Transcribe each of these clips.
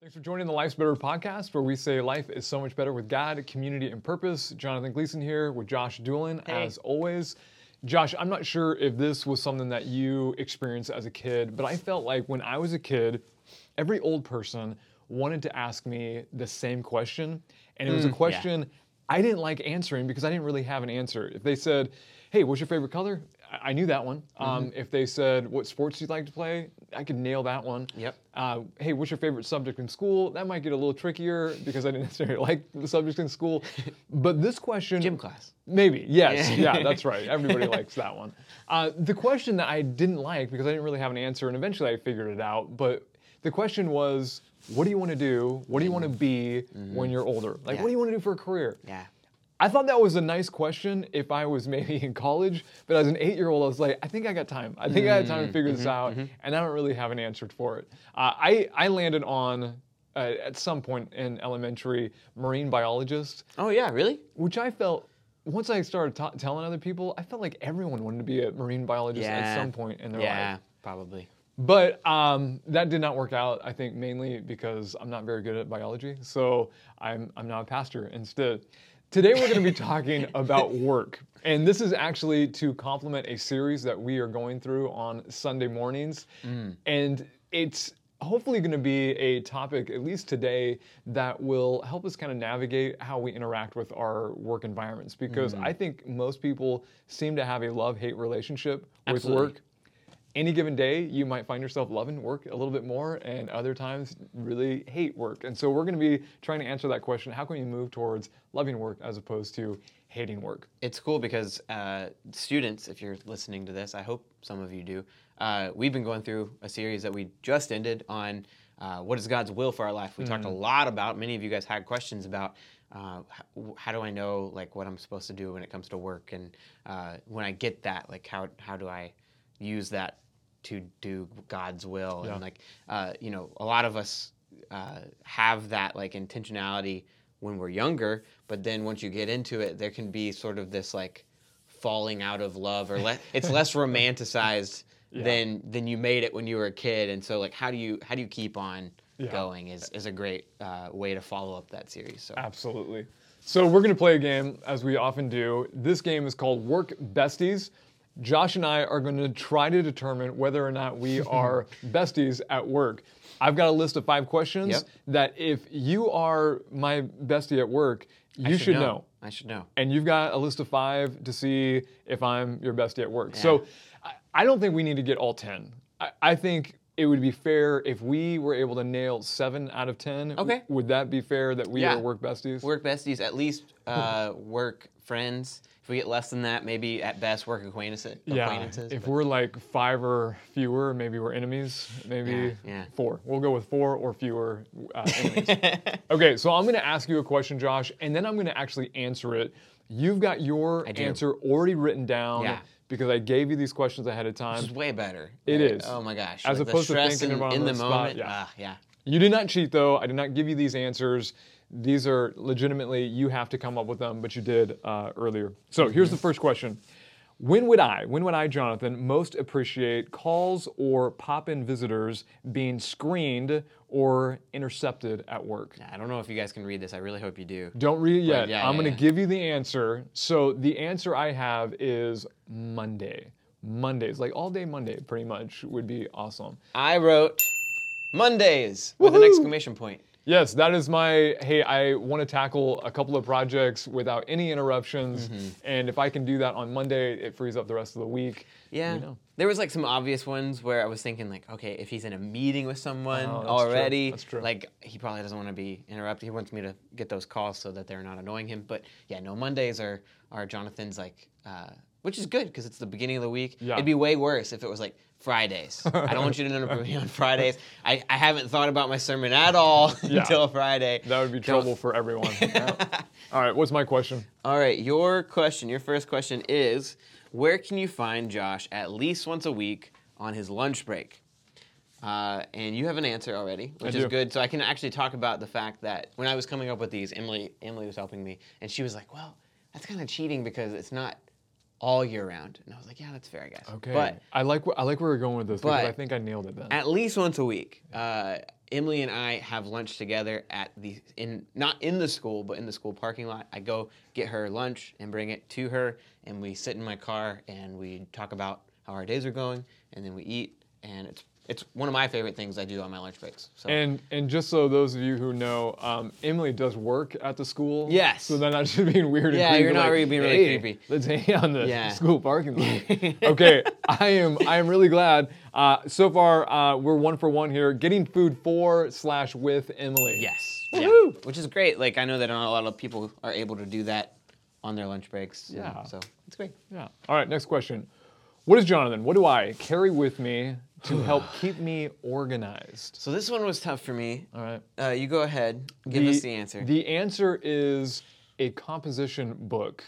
Thanks for joining the Life's Better podcast, where we say life is so much better with God, community, and purpose. Jonathan Gleason here with Josh Doolin, Hey. as always. Josh, I'm not sure if this was something that you experienced as a kid, but I felt like when I was a kid, every old person wanted to ask me the same question. And it was a mm, question I didn't like answering because I didn't really have an answer. If they said, Hey, what's your favorite color? I knew that one. Um, if they said, What sports do you like to play? I could nail that one. Yep. Uh, hey, what's your favorite subject in school? That might get a little trickier because I didn't necessarily like the subject in school. But this question. Gym class. Maybe, yes. Yeah. Yeah, that's right. Everybody likes that one. Uh, the question that I didn't like because I didn't really have an answer, and eventually I figured it out. But the question was, what do you want to do? What do you want to be when you're older? Like, Mm-hmm. Yeah. what do you want to do for a career? Yeah. I thought that was a nice question if I was maybe in college, but as an eight-year-old, I was like, I think I got time. I think I had time to figure this out, and I don't really have an answer for it. Uh, I I landed on uh, at some point in elementary marine biologist, Oh yeah, really? which I felt once I started ta telling other people, I felt like everyone wanted to be a marine biologist at some point in their yeah, life. probably. But um, that did not work out. I think mainly because I'm not very good at biology, so I'm I'm now a pastor instead. Today we're going to be talking about work, and this is actually to complement a series that we are going through on Sunday mornings, mm. and it's hopefully going to be a topic at least today that will help us kind of navigate how we interact with our work environments. Because mm. I think most people seem to have a love-hate relationship with work any given day, you might find yourself loving work a little bit more, and other times really hate work. And so we're going to be trying to answer that question: How can we move towards loving work as opposed to hating work? It's cool because uh, students, if you're listening to this, I hope some of you do. Uh, we've been going through a series that we just ended on uh, what is God's will for our life. We talked a lot about. Many of you guys had questions about uh, how, how do I know like what I'm supposed to do when it comes to work, and uh, when I get that, like how how do I use that to do God's will? Yeah. And like uh, you know, a lot of us uh, have that like intentionality when we're younger, but then once you get into it, there can be sort of this like falling out of love, or le- it's less romanticized Yeah. than than you made it when you were a kid. And so like, how do you how do you keep on Yeah. going? Is is a great uh, way to follow up that series. So Absolutely. So we're going to play a game as we often do. This game is called Work Besties. Josh and I are going to try to determine whether or not we are besties at work. I've got a list of five questions Yep. that if you are my bestie at work, you should know. I should know. and you've got a list of five to see if I'm your bestie at work. So I, I don't think we need to get all 10. I, I think it would be fair if we were able to nail seven out of 10. Okay. Would that be fair that we Yeah. are work besties? Work besties, at least uh, work friends. If we get less than that, maybe at best work acquaintances. yeah. acquaintances If but- we're like five or fewer, maybe we're enemies. Maybe Yeah, yeah. four. We'll go with four or fewer uh, enemies. okay, so I'm going to ask you a question, Josh, and then I'm going to actually answer it. You've got your answer already written down Yeah. because I gave you these questions ahead of time. Is way better. It Like, is. Oh my gosh. As opposed to thinking in, about in the the spot, moment. yeah. Ah, yeah. You did not cheat, though. I did not give you these answers. These are legitimately, you have to come up with them, but you did uh, earlier. So here's the first question When would I, when would I, Jonathan, most appreciate calls or pop in visitors being screened or intercepted at work? Yeah, I don't know if you guys can read this. I really hope you do. Don't read it yet. yeah, I'm yeah, going to yeah. give you the answer. So the answer I have is Monday. Mondays, like all day Monday, pretty much would be awesome. I wrote Mondays with an exclamation point. Yes, that is my hey, I want to tackle a couple of projects without any interruptions. Mm-hmm. And if I can do that on Monday, it frees up the rest of the week. Yeah. You know. There was like some obvious ones where I was thinking like, okay, if he's in a meeting with someone Oh, that's true. already, That's true. like he probably doesn't want to be interrupted. He wants me to get those calls so that they're not annoying him. But yeah, no, Mondays are are Jonathan's like, uh, which is good because it's the beginning of the week. Yeah. It'd be way worse if it was like Fridays. I don't want you to interrupt me on Fridays. I, I haven't thought about my sermon at all Yeah. until Friday. That would be Don't- trouble for everyone. Yeah. All right, what's my question? All right, your question, your first question is where can you find Josh at least once a week on his lunch break? Uh, and you have an answer already, which is good. So I can actually talk about the fact that when I was coming up with these, Emily Emily was helping me, and she was like, "Well, that's kind of cheating because it's not all year round." And I was like, "Yeah, that's fair, I guess." Okay. But I like wh- I like where we're going with this because I think I nailed it then. at least once a week. Uh, Emily and I have lunch together at the in not in the school, but in the school parking lot. I go get her lunch and bring it to her, and we sit in my car and we talk about how our days are going, and then we eat, and it's it's one of my favorite things I do on my lunch breaks. So And and just so those of you who know, um, Emily does work at the school. Yes. So they're not just being weird. and Yeah, you're not like, really being really "Hey, creepy." Let's hang out in the Yeah. school parking lot. okay, I am I am really glad. Uh, so far, uh, we're one for one here. Getting food for slash with Emily. yes, yeah. Which is great. Like I know that not a lot of people are able to do that on their lunch breaks. Yeah. so it's great. Yeah. All right. Next question. What is Jonathan? What do I carry with me to help keep me organized? So this one was tough for me. All right. Uh, you go ahead. Give us the answer. The answer is a composition book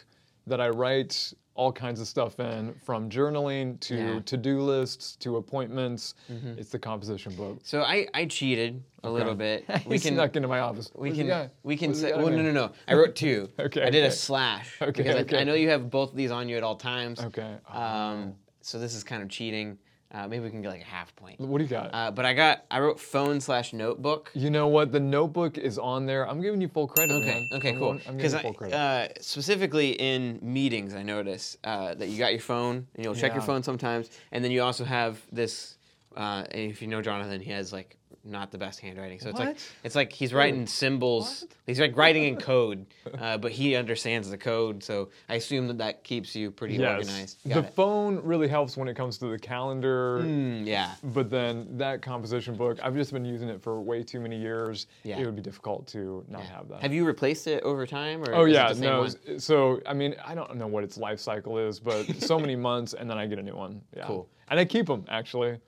that I write all kinds of stuff in, from journaling to Yeah. Mm-hmm. to-do lists to appointments. It's the composition book. so I, I cheated a little bit. We can snuck into my office. We Where's can guy? we can Where's the say guy well no no no I wrote two. Okay, I did okay. a slash Okay, because I, okay. I know you have both of these on you at all times. Okay. Um, so this is kind of cheating. Uh, maybe we can get like a half point. What do you got? Uh, but I got I wrote phone slash notebook. you know what? The notebook is on there. I'm giving you full credit, Okay. man. Okay. I'm Cool. going- I'm giving you full credit. uh, specifically in meetings, I notice uh, that you got your phone and you'll check your phone sometimes, and then you also have this. Uh, if you know Jonathan, he has like not the best handwriting, so it's like it's like he's writing symbols. He's like writing in code, uh, but he understands the code, so I assume that that keeps you pretty yes. organized. The it. phone really helps when it comes to the calendar. Mm, yeah. But then that composition book, I've just been using it for way too many years. Yeah. It would be difficult to not have that. Have you replaced it over time, or Oh yeah, the same no. one? So I mean, I don't know what its life cycle is, but so many months, and then I get a new one. Yeah. Cool. And I keep them actually.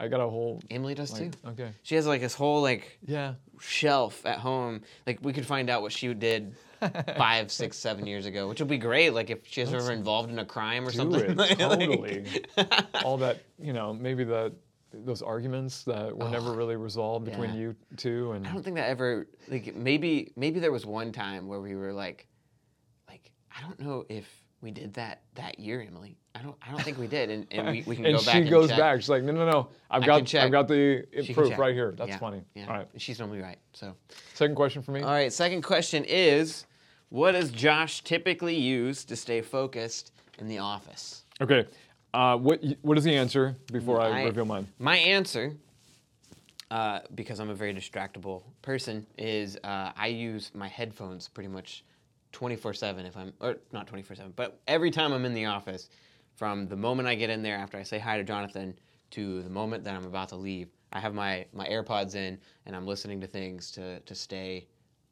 I got a whole. Emily does Like, too. okay. She has like this whole like Yeah. shelf at home. Like we could find out what she did five, six, seven years ago, which would be great. Like if she was ever involved in a crime or Do something. it totally. All that you know, maybe the those arguments that were never really resolved between Oh, yeah. you two, and I don't think that ever like maybe maybe there was one time where we were like like I don't know if we did that that year, Emily. I don't I don't think we did. And, and we, we can and go back she and goes check. back. She's like, no, no, no. I've I got. I've got the proof right here. That's Yeah, funny. Yeah. All right. She's normally right. So Second question for me. All right, second question is what does Josh typically use to stay focused in the office? Okay. Uh, what what is the answer before I, I- reveal mine? My answer, uh, because I'm a very distractible person, is uh, I use my headphones pretty much 24 7 if I'm, or not 24 7, but every time I'm in the office, from the moment I get in there after I say hi to Jonathan to the moment that I'm about to leave, I have my, my AirPods in and I'm listening to things to, to stay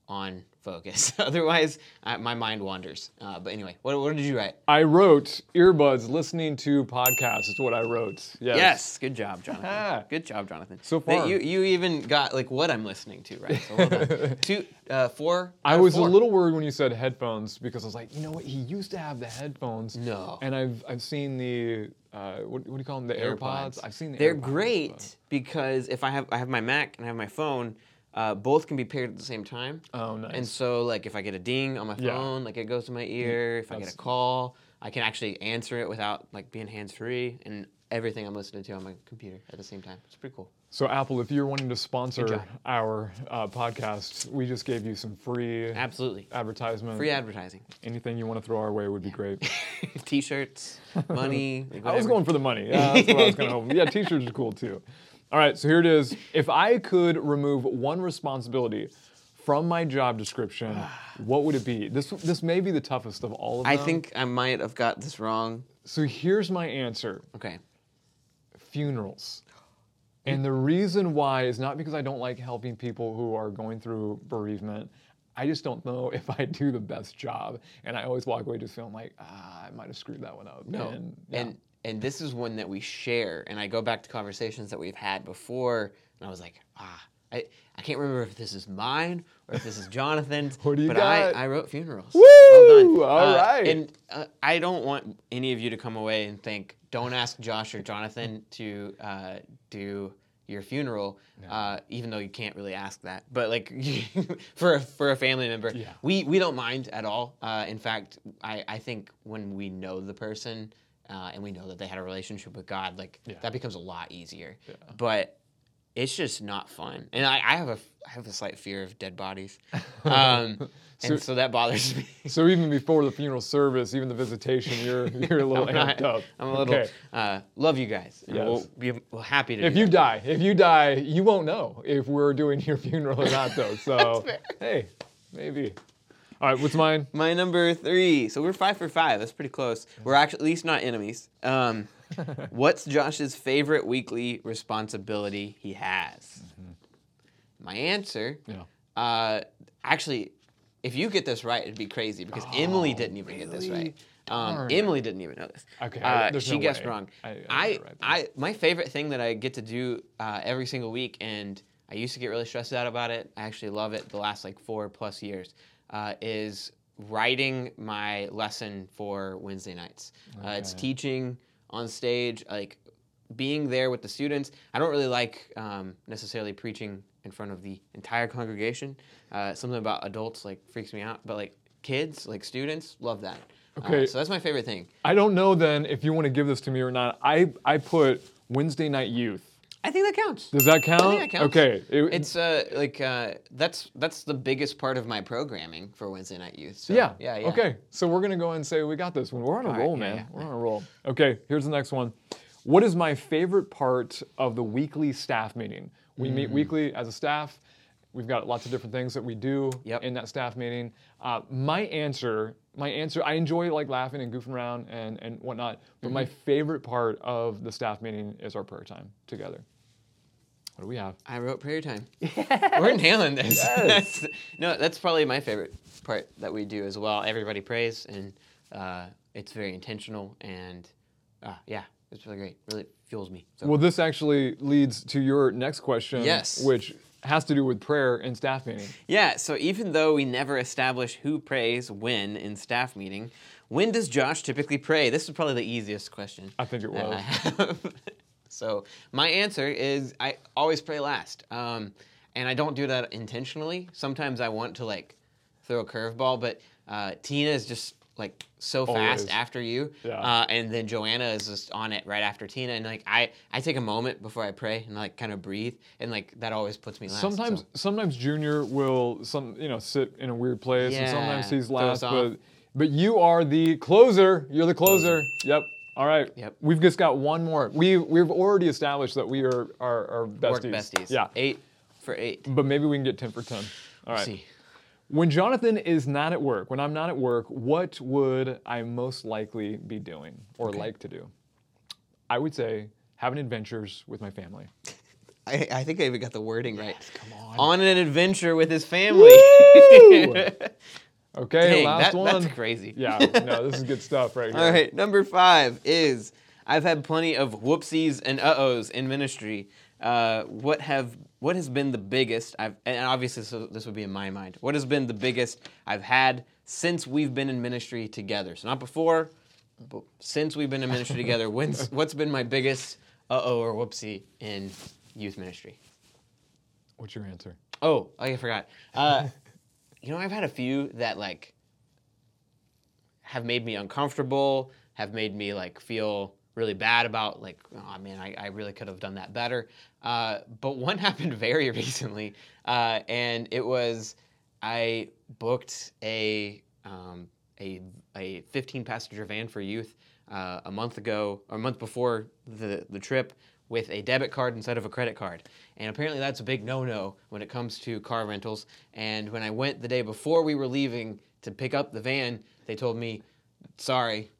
on focus. Otherwise, uh, my mind wanders. Uh, but anyway, what, what did you write? I wrote earbuds listening to podcasts. Is what I wrote. Yes. Yes, good job, Jonathan. Ah. good job, Jonathan. So far. you you even got like what I'm listening to, right? So well. Two, uh, four. I was four. a little worried when you said headphones because I was like, you know what? He used to have the headphones. No. And I've I've seen the uh, what, what do you call them? The AirPods. I've seen the They're AirPods, great but- because if I have I have my Mac and I have my phone, uh, both can be paired at the same time. Oh, nice. And so like if I get a ding on my Yeah. phone, like it goes to my ear. If I get a call, I can actually answer it without like being hands free and everything I'm listening to on my computer at the same time. It's pretty cool. So Apple, if you're wanting to sponsor our uh, podcast, we just gave you some free Absolutely. advertisement. Free advertising. Anything you want to throw our way would be great. T-shirts, money. like I was going for the money. Yeah, that's what I was kind of hoping. Yeah, t-shirts are cool too. All right, so here it is. If I could remove one responsibility from my job description, what would it be? This this may be the toughest of all of them. I think I might have got this wrong. So here's my answer: Okay. funerals. And the reason why is not because I don't like helping people who are going through bereavement. I just don't know if I do the best job, and I always walk away just feeling like ah, I might have screwed that one up. No. And, yeah. And and this is one that we share. And I go back to conversations that we've had before, and I was like, ah, I, I can't remember if this is mine or if this is Jonathan's. What do you but got? I, I wrote funerals. Woo! Well done. All Uh, right. And uh, I don't want any of you to come away and think, don't ask Josh or Jonathan to uh, do your funeral, uh, even though you can't really ask that. But like for a, for a family member, Yeah. we we don't mind at all. Uh, in fact, I, I think when we know the person uh, and we know that they had a relationship with God, like Yeah. that becomes a lot easier. Yeah. But it's just not fun. And I, I have a I have a slight fear of dead bodies, um, So- and so that bothers me. So even before the funeral service, even the visitation, you're you're a little I'm amped up. I'm a little Okay. uh, love you guys. Yes. we'll be we'll happy to. If do you that. die, if you die, you won't know if we're doing your funeral or not, though. So hey, maybe. All right, what's mine? My number three. So we're five for five. That's pretty close. We're actually at least not enemies. Um, what's Josh's favorite weekly responsibility he has? My answer. Yeah. Uh, actually, if you get this right, it'd be crazy because Emily didn't even get this right. Um, Emily didn't even know this. Okay, I- Uh, she no guessed way. wrong. I- I I, right I, my favorite thing that I get to do uh, every single week, and I used to get really stressed out about it. I actually love it. The last like four plus years uh, is writing my lesson for Wednesday nights. Uh, it's teaching on stage, like being there with the students. I don't really like um, necessarily preaching in front of the entire congregation. Uh, something about adults like freaks me out, but like kids, like students, love that. Uh, Okay. so that's my favorite thing. I don't know then if you want to give this to me or not. I I put Wednesday night youth. I think that counts. Does that count? that counts. Okay. it- It's uh like uh that's that's the biggest part of my programming for Wednesday night youth. So, yeah. yeah, yeah. Okay. So we're gonna go and say we got this one. We're on a All right, roll, yeah, man. yeah, We're on a roll. Okay. Here's the next one. What is my favorite part of the weekly staff meeting? We Mm. meet weekly as a staff. We've got lots of different things that we do Yep. in that staff meeting. Uh, my answer, my answer, I enjoy like laughing and goofing around and, and whatnot. But my Mm-hmm. favorite part of the staff meeting is our prayer time together. What do we have? I wrote prayer time. We're nailing this. Yes. That's- no, that's probably my favorite part that we do as well. Everybody prays, and uh, it's very intentional, and uh, yeah, it's really great. Really fuels me. So. Well, this actually leads to your next question, Yes. which has to do with prayer and staff meeting. Yeah, so even though we never establish who prays when in staff meeting, when does Josh typically pray? This is probably the easiest question. I think it was. so my answer is I always pray last, um, and I don't do that intentionally. Sometimes I want to like throw a curveball, but uh, Tina is just like so fast after you, Yeah. uh, and then Joanna is just on it right after Tina, and like I I take a moment before I pray and like kind of breathe, and like that always puts me last. Sometimes, so. sometimes Junior will some you know sit in a weird place, and sometimes he's last. But but you are the closer. You're the closer. Yep. All right. Yep. We've just got one more. We we've already established that we are are, are besties. Work besties. Yeah. Eight for eight. But maybe we can get ten for ten. All right. When Jonathan is not at work, when I'm not at work, what would I most likely be doing or like to do? I would say having adventures with my family. I, I think I even got the wording right. come on. On an adventure with his family. Okay, Dang, last that- one. that's crazy. Yeah, no, this is good stuff right here. All right, number five is I've had plenty of whoopsies and uh ohs in ministry. Uh, what have what has been the biggest? I've and obviously so this would be in my mind. What has been the biggest I've had since we've been in ministry together? So not before, but since we've been in ministry together. When's what's been my biggest uh oh or whoopsie in youth ministry? What's your answer? Oh, I forgot. Uh, you know, I've had a few that like have made me uncomfortable, have made me like feel really bad about like, oh man, I, I really could have done that better. Uh, but one happened very recently, uh, and it was I booked a um, a a 15 passenger van for youth uh, a month ago or a month before the the trip with a debit card instead of a credit card. And apparently that's a big no-no when it comes to car rentals. And when I went the day before we were leaving to pick up the van, they told me, "Sorry,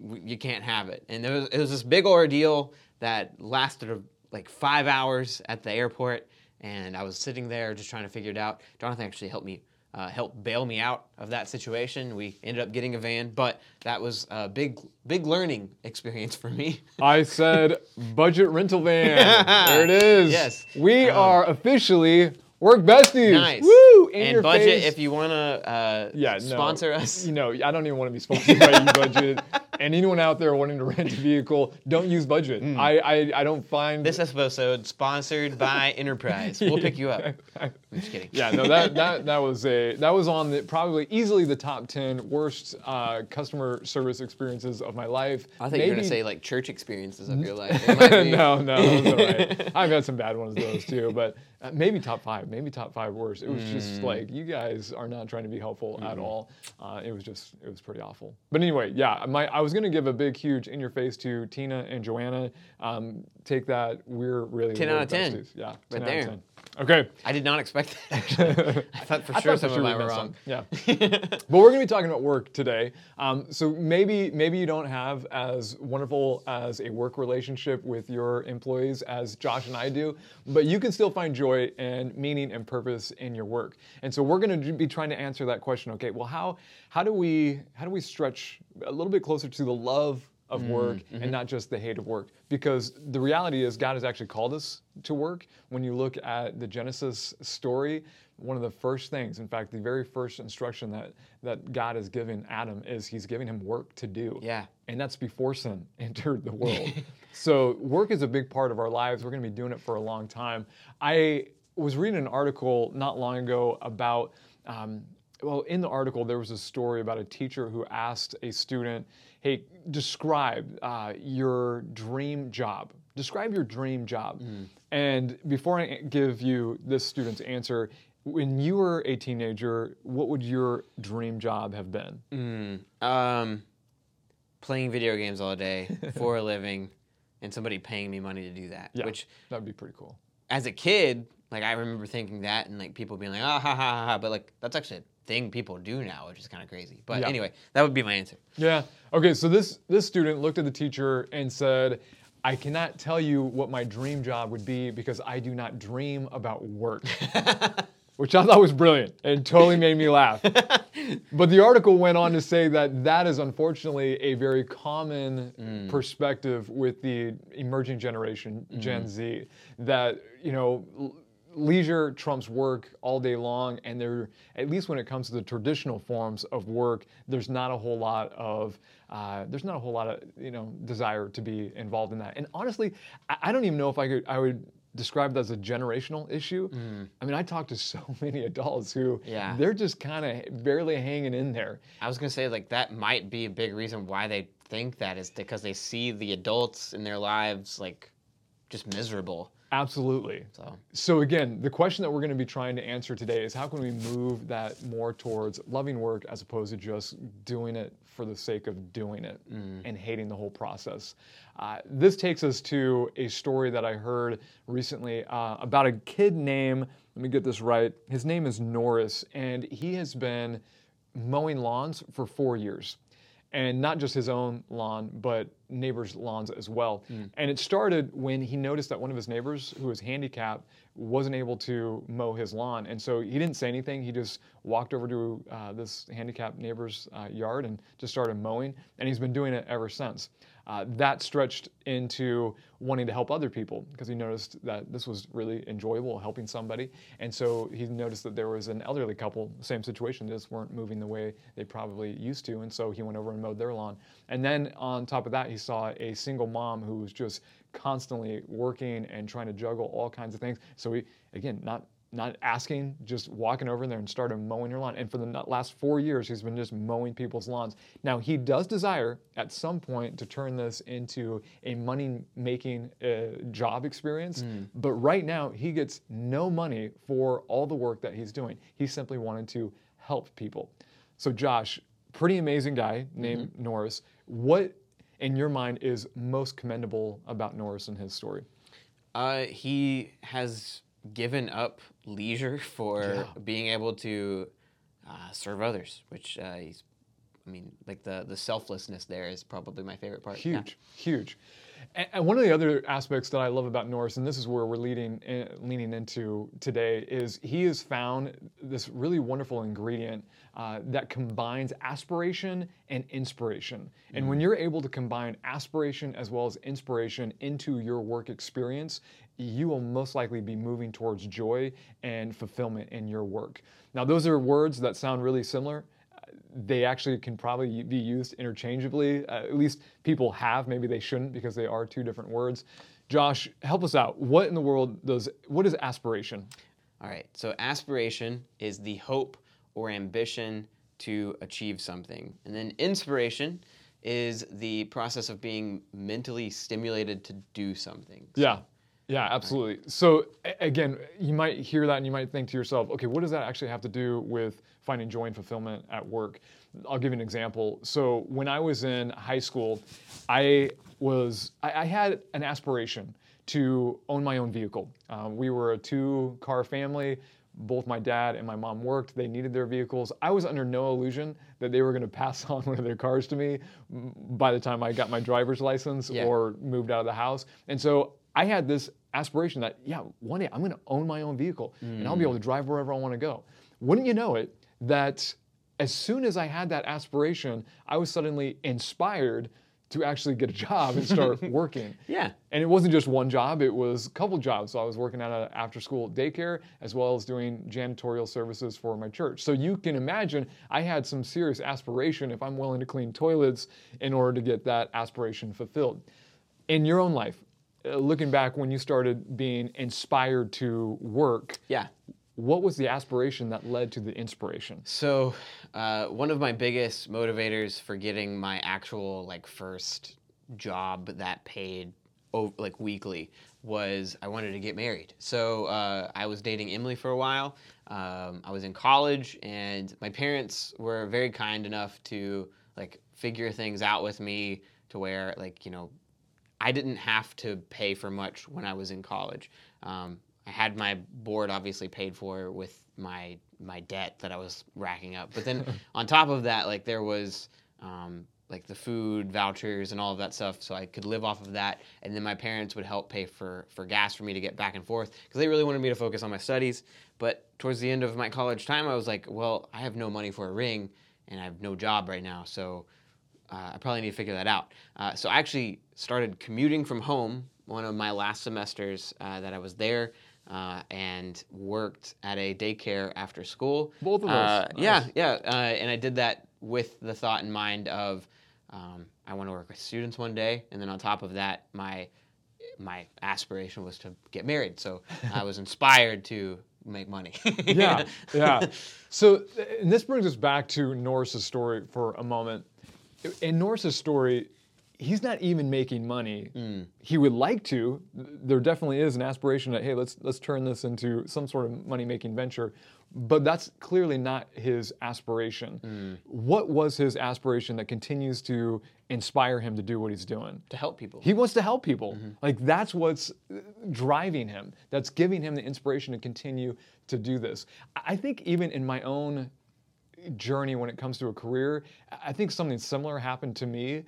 you can't have it." And there was, it was this big ordeal that lasted like five hours at the airport. And I was sitting there just trying to figure it out. Jonathan actually helped me uh, helped bail me out of that situation. We ended up getting a van, but that was a big, big learning experience for me. I said budget rental van. there it is. Yes. We Um, are officially work besties. Nice. Woo! And budget, face. if you want to uh, yeah, no. sponsor us. You know, I don't even want to be sponsored by you, budget. and anyone out there wanting to rent a vehicle, don't use budget. I, I I don't find This episode sponsored by Enterprise. We'll pick you up. I'm just kidding. yeah, no, that that that was a that was on the probably easily the top ten worst uh, customer service experiences of my life. I thought you were gonna say like church experiences of your life. It might be- no, no, those right. I've had some bad ones of those too, but uh, maybe top five, maybe top five worst. It was just like you guys are not trying to be helpful at all. Uh, it was just it was pretty awful. But anyway, yeah, my I was gonna give a big, huge in your face to Tina and Joanna. Um, take that. We're really 10 little out of 10. besties. Yeah, 10 Right out there. of 10. Okay. I did not expect that. Actually. I thought for I sure thought some for of mine were wrong. some. Yeah. but we're going to be talking about work today. Um, so maybe maybe you don't have as wonderful as a work relationship with your employees as Josh and I do, but you can still find joy and meaning and purpose in your work. And so we're going to be trying to answer that question. Okay, well how how do we how do we stretch a little bit closer to the love of work and not just the hate of work because the reality is God has actually called us to work. When you look at the Genesis story, one of the first things, in fact, the very first instruction that that God is giving Adam is he's giving him work to do. Yeah. And that's before sin entered the world. so work is a big part of our lives. We're going to be doing it for a long time. I was reading an article not long ago about um, well, in the article, there was a story about a teacher who asked a student, "Hey, describe uh, your dream job. Describe your dream job." And before I give you this student's answer, when you were a teenager, what would your dream job have been? Um, playing video games all day for a living, and somebody paying me money to do that. Yeah, Which, that would be pretty cool. as a kid, like I remember thinking that, and like people being like, ah ha ha ha, ha," but like that's actually thing people do now, which is kind of crazy. But Yeah. anyway, that would be my answer. Yeah. Okay. So this this student looked at the teacher and said, "I cannot tell you what my dream job would be because I do not dream about work." Which I thought was brilliant and totally made me laugh. But the article went on to say that that is unfortunately a very common mm. perspective with the emerging generation, Gen mm-hmm. Z, that, you know, leisure trumps work all day long and there at least when it comes to the traditional forms of work there's not a whole lot of uh, there's not a whole lot of you know desire to be involved in that and honestly i, I don't even know if i could i would describe that as a generational issue i mean i talk to so many adults who Yeah. they're just kind of barely hanging in there I was gonna say like that might be a big reason why they think that is because they see the adults in their lives like just miserable. Absolutely. So. So again, the question that we're going to be trying to answer today is how can we move that more towards loving work as opposed to just doing it for the sake of doing it and hating the whole process. Uh, this takes us to a story that I heard recently uh, about a kid named, let me get this right, his name is Norris, and he has been mowing lawns for four years and not just his own lawn, but neighbors' lawns as well. And it started when he noticed that one of his neighbors, who was handicapped, wasn't able to mow his lawn. And so he didn't say anything. He just walked over to uh, this handicapped neighbor's uh, yard and just started mowing. And he's been doing it ever since. Uh, that stretched into wanting to help other people because he noticed that this was really enjoyable, helping somebody. And so he noticed that there was an elderly couple, same situation, just weren't moving the way they probably used to. And so he went over and mowed their lawn. And then on top of that, he saw a single mom who was just constantly working and trying to juggle all kinds of things. So he, again, not not asking, just walking over there and started mowing your lawn. And for the last four years, he's been just mowing people's lawns. Now, he does desire at some point to turn this into a money making uh, job experience. But right now, he gets no money for all the work that he's doing. He simply wanted to help people. So, Josh, pretty amazing guy named Norris. What, in your mind, is most commendable about Norris and his story? Uh, he has given up leisure for Yeah. being able to uh, serve others, which uh, he's. I mean, like the the selflessness there is probably my favorite part. Yeah. Huge, huge. And, and one of the other aspects that I love about Norris, and this is where we're leading, uh, leaning into today, is he has found this really wonderful ingredient uh, that combines aspiration and inspiration. And when you're able to combine aspiration as well as inspiration into your work experience, you will most likely be moving towards joy and fulfillment in your work. Now, those are words that sound really similar they actually can probably be used interchangeably. Uh, at least people have. Maybe they shouldn't because they are two different words. Josh, help us out. What in the world does what is aspiration? All right. So aspiration is the hope or ambition to achieve something, and then inspiration is the process of being mentally stimulated to do something. Yeah. Yeah, absolutely. So again, you might hear that and you might think to yourself, okay, what does that actually have to do with finding joy and fulfillment at work? I'll give you an example. So when I was in high school, I was I, I had an aspiration to own my own vehicle. Um, we were a two-car family. Both my dad and my mom worked. They needed their vehicles. I was under no illusion that they were going to pass on one of their cars to me by the time I got my driver's license Yeah. or moved out of the house. And so I had this aspiration that, yeah, one day I'm going to own my own vehicle and I'll be able to mm. drive wherever I want to go. Wouldn't you know it, that as soon as I had that aspiration, I was suddenly inspired to actually get a job and start working. Yeah. And it wasn't just one job, it was a couple jobs. So I was working at an after school daycare as well as doing janitorial services for my church. So you can imagine I had some serious aspiration if I'm willing to clean toilets in order to get that aspiration fulfilled. In your own life, uh, looking back when you started being inspired to work, Yeah. what was the aspiration that led to the inspiration? So, uh, one of my biggest motivators for getting my actual like first job that paid o- like weekly was I wanted to get married. So uh, I was dating Emily for a while. Um, I was in college, and my parents were very kind enough to like figure things out with me to where like you know I didn't have to pay for much when I was in college. Um, I had my board obviously paid for with my my debt that I was racking up. But then on top of that, like there was um, like the food vouchers and all of that stuff, so I could live off of that. And then my parents would help pay for for gas for me to get back and forth because they really wanted me to focus on my studies. But towards the end of my college time, I was like, well, I have no money for a ring, and I have no job right now, so uh, I probably need to figure that out. Uh, so I actually started commuting from home one of my last semesters uh, that I was there uh, and worked at a daycare after school. Both of those. Uh, Nice. Yeah, yeah. Uh, and I did that with the thought in mind of um, I want to work with students one day. And then on top of that, my my aspiration was to get married. So I was inspired to make money. yeah, yeah. So, and this brings us back to Norris's story for a moment. In Norris's story, he's not even making money. Mm. He would like to. There definitely is an aspiration that hey, let's let's turn this into some sort of money-making venture. But that's clearly not his aspiration. Mm. What was his aspiration that continues to inspire him to do what he's doing? to help people. He wants to help people. Mm-hmm. Like that's what's uh, driving him. That's giving him the inspiration to continue to do this. I think even in my own journey when it comes to a career, I think something similar happened to me.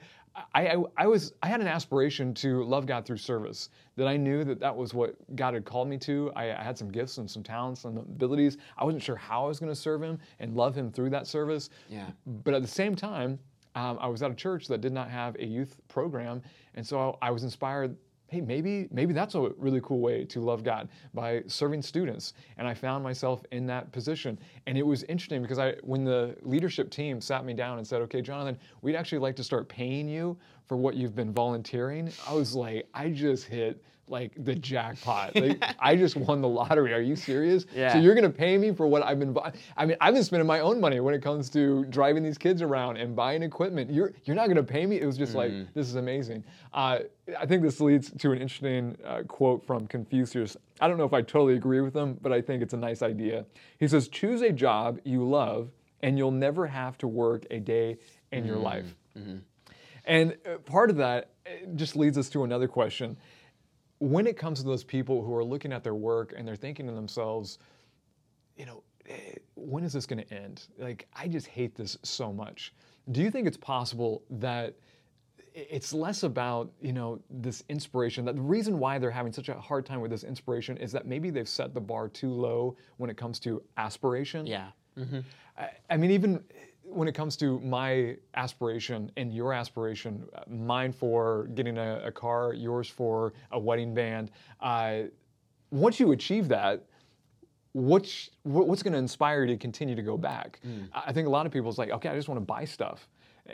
I, I, I was I had an aspiration to love God through service. That I knew that that was what God had called me to. I, I had some gifts and some talents and abilities. I wasn't sure how I was going to serve Him and love Him through that service. Yeah. But at the same time, um, I was at a church that did not have a youth program, and so I was inspired. Hey, maybe maybe that's a really cool way to love God by serving students. And I found myself in that position. And it was interesting because I, when the leadership team sat me down and said, "Okay, Jonathan, we'd actually like to start paying you for what you've been volunteering," I was like, I just hit like the jackpot. Like, I just won the lottery. Are you serious? Yeah. So you're gonna pay me for what I've been. bu- I mean, I've been spending my own money when it comes to driving these kids around and buying equipment. You're you're not gonna pay me. It was just like this is amazing. Uh, I think this leads to an interesting uh, quote from Confucius. I don't know if I totally agree with him, but I think it's a nice idea. He says, "Choose a job you love, and you'll never have to work a day in your life." And uh, part of that uh, just leads us to another question. When it comes to those people who are looking at their work and they're thinking to themselves, you know, eh, when is this going to end? Like, I just hate this so much. Do you think it's possible that it's less about, you know, this inspiration, that the reason why they're having such a hard time with this inspiration is that maybe they've set the bar too low when it comes to aspiration? yeah. I, I mean, even when it comes to my aspiration and your aspiration, mine for getting a, a car, yours for a wedding band, uh, once you achieve that, what's what's going to inspire you to continue to go back? I I think a lot of people is like, okay, I just want to buy stuff.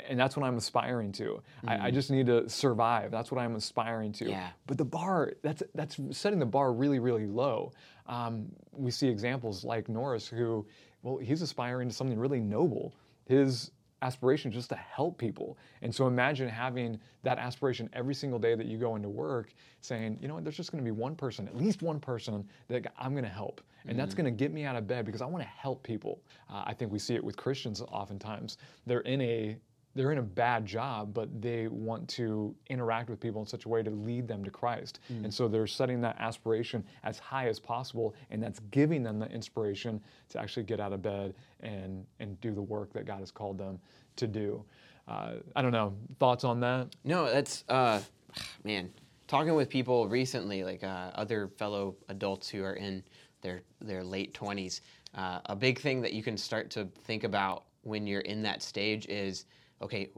And that's what I'm aspiring to. I, I just need to survive. That's what I'm aspiring to. Yeah. But the bar, that's that's setting the bar really, really low. Um, we see examples like Norris, who, well, he's aspiring to something really noble. His aspiration just to help people. And so imagine having that aspiration every single day that you go into work, saying, you know what, there's just going to be one person, at least one person that I'm going to help, and that's going to get me out of bed because I want to help people. Uh, I think we see it with Christians oftentimes. They're in a they're in a bad job, but they want to interact with people in such a way to lead them to Christ. And so they're setting that aspiration as high as possible, and that's giving them the inspiration to actually get out of bed and, and do the work that God has called them to do. Uh, I don't know. Thoughts on that? No, that's uh, man. Talking with people recently, like uh, other fellow adults who are in their their late twenties, uh, a big thing that you can start to think about when you're in that stage is, okay,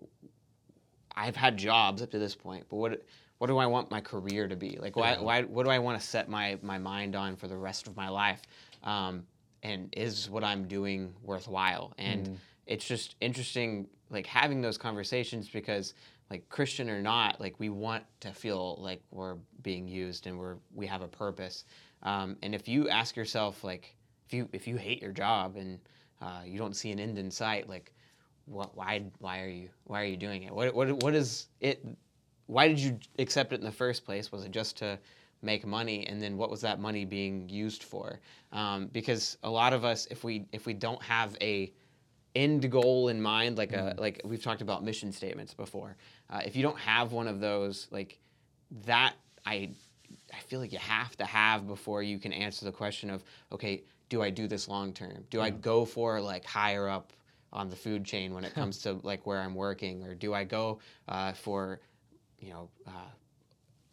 I've had jobs up to this point, but what what do I want my career to be? Like, why, why what do I want to set my my mind on for the rest of my life? Um, and is what I'm doing worthwhile? And it's just interesting, like having those conversations because, like Christian or not, like we want to feel like we're being used and we're we have a purpose. Um, and if you ask yourself, like, if you if you hate your job and uh, you don't see an end in sight, like what, why why are you why are you doing it? What what what is it? Why did you accept it in the first place? Was it just to make money, and then what was that money being used for? Um, because a lot of us, if we if we don't have a end goal in mind, like a like we've talked about mission statements before, uh, if you don't have one of those, like that, I I feel like you have to have before you can answer the question of okay, do I do this long term? Do I go for like higher up on the food chain when it comes to like where I'm working, or do I go uh, for you know uh,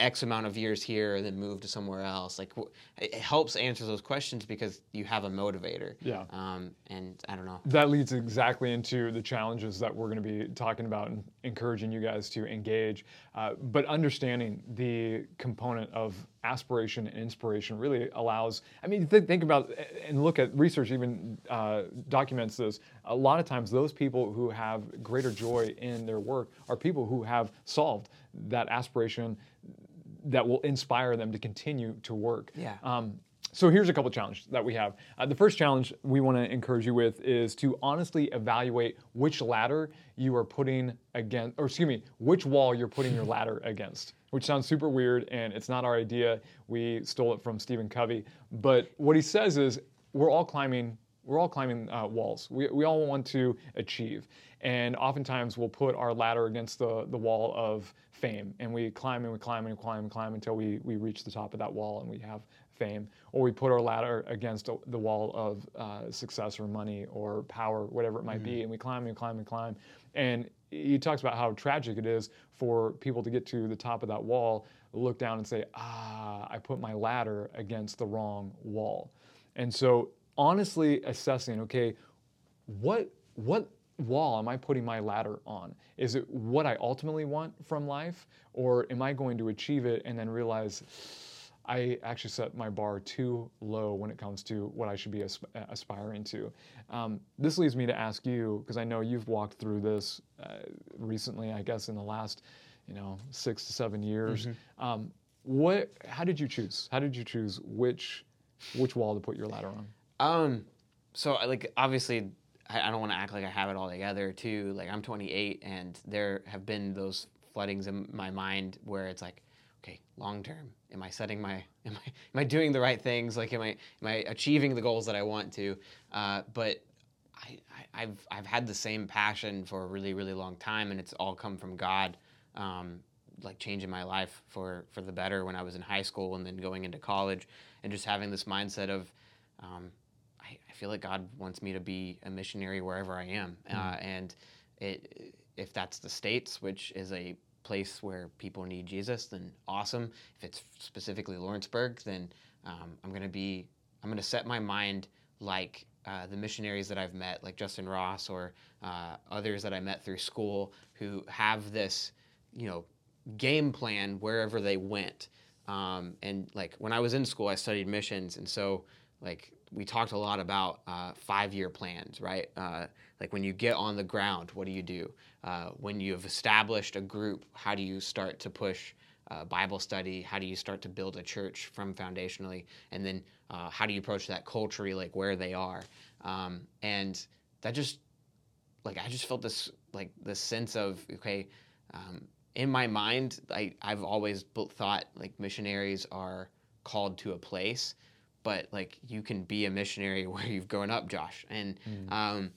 X amount of years here and then move to somewhere else? Like it helps answer those questions because you have a motivator. Yeah. Um, and I don't know. That leads exactly into the challenges that we're going to be talking about and encouraging you guys to engage. Uh, but understanding the component of aspiration and inspiration really allows, I mean, th- think about and look at research, even uh, documents this. A lot of times, those people who have greater joy in their work are people who have solved that aspiration that will inspire them to continue to work. Yeah. Um, so here's a couple challenges that we have. Uh, the first challenge we want to encourage you with is to honestly evaluate which ladder you are putting against, or excuse me, which wall you're putting your ladder against. Which sounds super weird, and it's not our idea. We stole it from Stephen Covey. But what he says is, we're all climbing. We're all climbing uh, walls. We, we all want to achieve, and oftentimes we'll put our ladder against the the wall of fame, and we climb and we climb and we climb and climb until we we reach the top of that wall and we have fame, or we put our ladder against the wall of uh, success or money or power, whatever it might be, and we climb and climb and climb. And he talks about how tragic it is for people to get to the top of that wall, look down and say, ah, I put my ladder against the wrong wall. And so honestly assessing, okay, what what wall am I putting my ladder on? Is it what I ultimately want from life, or am I going to achieve it and then realize I actually set my bar too low when it comes to what I should be asp- aspiring to? Um, this leads me to ask you, because I know you've walked through this uh, recently, I guess in the last, you know, six to seven years. Um, what? How did you choose? How did you choose which which wall to put your ladder on? Um, so like obviously, I, I don't want to act like I have it all together too. Like I'm 28, and there have been those floodings in my mind where it's like, okay, long term, am I setting my, am I, am I doing the right things? Like, am I, am I achieving the goals that I want to? Uh, but I, I, I've, I've had the same passion for a really, really long time, and it's all come from God. Um, like changing my life for for the better when I was in high school and then going into college, and just having this mindset of, um, I, I feel like God wants me to be a missionary wherever I am, uh, and it, if that's the states, which is a place where people need Jesus, then awesome. If it's specifically Lawrenceburg, then um, I'm gonna be I'm gonna set my mind like uh, the missionaries that I've met, like Justin Ross or uh, others that I met through school, who have this, you know, game plan wherever they went. Um, and like when I was in school, I studied missions, and so like we talked a lot about uh, five-year plans, right? Uh, like when you get on the ground, what do you do? Uh, when you've established a group, how do you start to push uh, Bible study? How do you start to build a church from foundationally? And then uh, how do you approach that culturally, like where they are? Um, and that just, like, I just felt this, like, this sense of, okay, um, in my mind, I, I've always thought like missionaries are called to a place, but like you can be a missionary where you've grown up, Josh. And mm. um,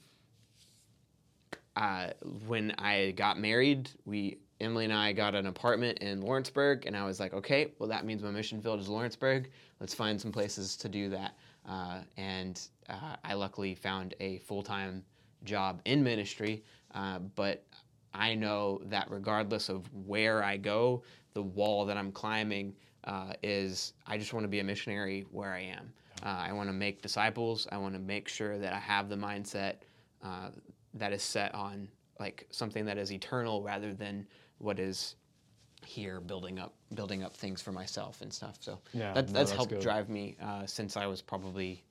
uh, when I got married, we Emily and I got an apartment in Lawrenceburg, and I was like, okay, well that means my mission field is Lawrenceburg. Let's find some places to do that. Uh, and uh, I luckily found a full time job in ministry, uh, but I know that regardless of where I go, the wall that I'm climbing uh, is I just want to be a missionary where I am. Uh, I want to make disciples. I want to make sure that I have the mindset uh, that is set on like something that is eternal rather than what is here building up building up things for myself and stuff. So yeah, that, that's, no, that's helped good. drive me uh, since I was probably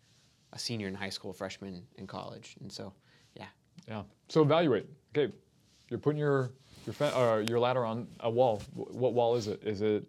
a senior in high school, freshman in college, and so yeah. Yeah. So evaluate. Okay, you're putting your your uh, your ladder on a wall. What wall is it? Is it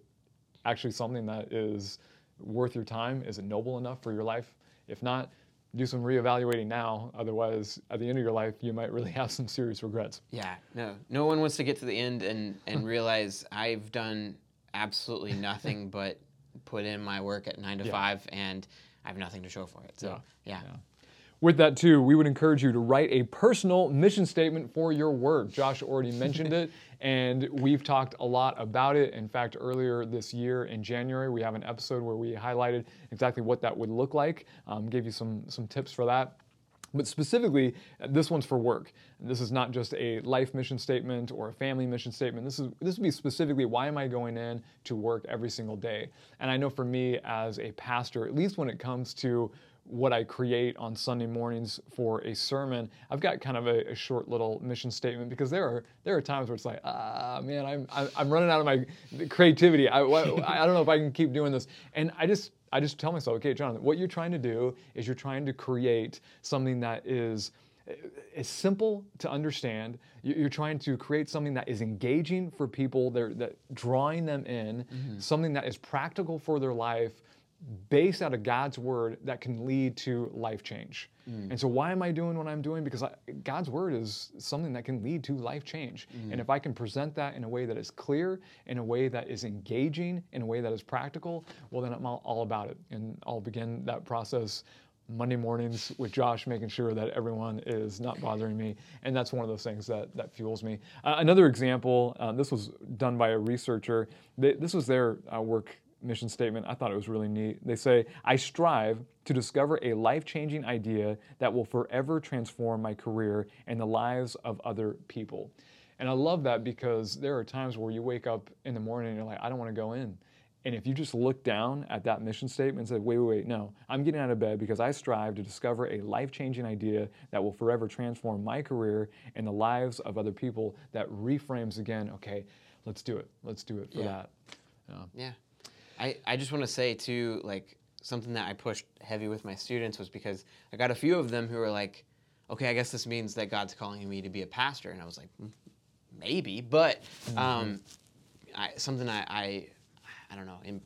actually something that is worth your time? Is it noble enough for your life? If not, do some reevaluating now. Otherwise, at the end of your life, you might really have some serious regrets. Yeah, no, no one wants to get to the end and and realize I've done absolutely nothing but put in my work at nine to yeah. five, and I have nothing to show for it. So yeah. yeah. yeah. With that, too, we would encourage you to write a personal mission statement for your work. Josh already mentioned it, and we've talked a lot about it. In fact, earlier this year in January, we have an episode where we highlighted exactly what that would look like, um, gave you some, some tips for that. But specifically, this one's for work. This is not just a life mission statement or a family mission statement. This is this would be specifically why am I going in to work every single day? And I know for me as a pastor, at least when it comes to what I create on Sunday mornings for a sermon, I've got kind of a, a, short little mission statement because there are there are times where it's like, ah, man, I'm I'm running out of my creativity. I I don't know if I can keep doing this, and I just I just tell myself, okay, Jonathan, what you're trying to do is you're trying to create something that is is simple to understand. You're trying to create something that is engaging for people, that drawing them in, mm-hmm. something that is practical for their life, based out of God's word that can lead to life change. Mm. And so, why am I doing what I'm doing? Because I, God's word is something that can lead to life change. Mm. And if I can present that in a way that is clear, in a way that is engaging, in a way that is practical, well, then I'm all, all about it. And I'll begin that process Monday mornings with Josh, making sure that everyone is not bothering me. And that's one of those things that, that fuels me. Uh, another example, uh, this was done by a researcher. They, this was their uh, work mission statement. I thought it was really neat. They say, I strive to discover a life changing idea that will forever transform my career and the lives of other people. And I love that because there are times where you wake up in the morning and you're like, I don't want to go in. And if you just look down at that mission statement and say, wait, wait, wait, no, I'm getting out of bed because I strive to discover a life changing idea that will forever transform my career and the lives of other people, that reframes again, okay, let's do it. Let's do it for yeah. that. Yeah. yeah. I, I just want to say too, like something that I pushed heavy with my students was because I got a few of them who were like, okay, I guess this means that God's calling me to be a pastor, and I was like, maybe, but mm-hmm. um, I, something I, I, I don't know in,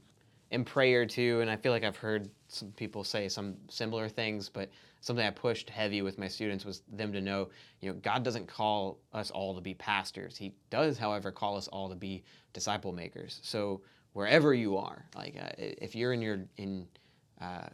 in prayer too, and I feel like I've heard some people say some similar things, but something I pushed heavy with my students was them to know, you know, God doesn't call us all to be pastors. He does, however, call us all to be disciple makers. So wherever you are. Like uh, if you're in your in uh,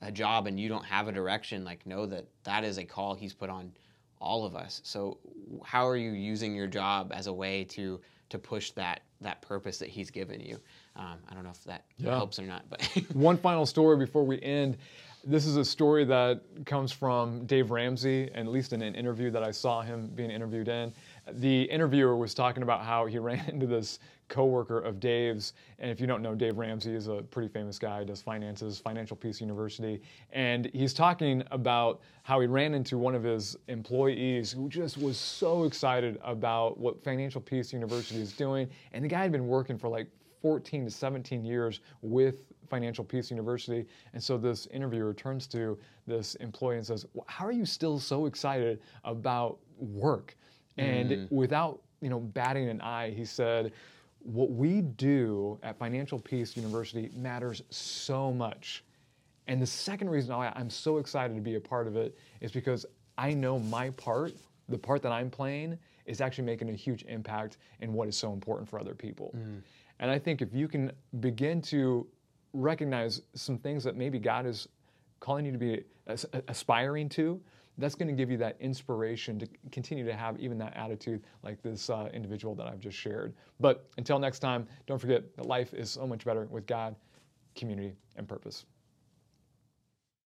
a job and you don't have a direction, like know that that is a call He's put on all of us. So how are you using your job as a way to to push that that purpose that He's given you? Um, I don't know if that yeah. helps or not, but one final story before we end. This is a story that comes from Dave Ramsey, and at least in an interview that I saw him being interviewed in. The interviewer was talking about how he ran into this coworker of Dave's. And if you don't know, Dave Ramsey is a pretty famous guy, does finances, Financial Peace University. And he's talking about how he ran into one of his employees who just was so excited about what Financial Peace University is doing. And the guy had been working for like 14 to 17 years with Financial Peace University. And so this interviewer turns to this employee and says, "How are you still so excited about work?" And mm. without you know batting an eye, he said, "What we do at Financial Peace University matters so much." And the second reason why I'm so excited to be a part of it is because I know my part, the part that I'm playing, is actually making a huge impact in what is so important for other people. Mm. And I think if you can begin to recognize some things that maybe God is calling you to be aspiring to, that's going to give you that inspiration to continue to have even that attitude like this uh, individual that I've just shared. But until next time, don't forget that life is so much better with God, community, and purpose.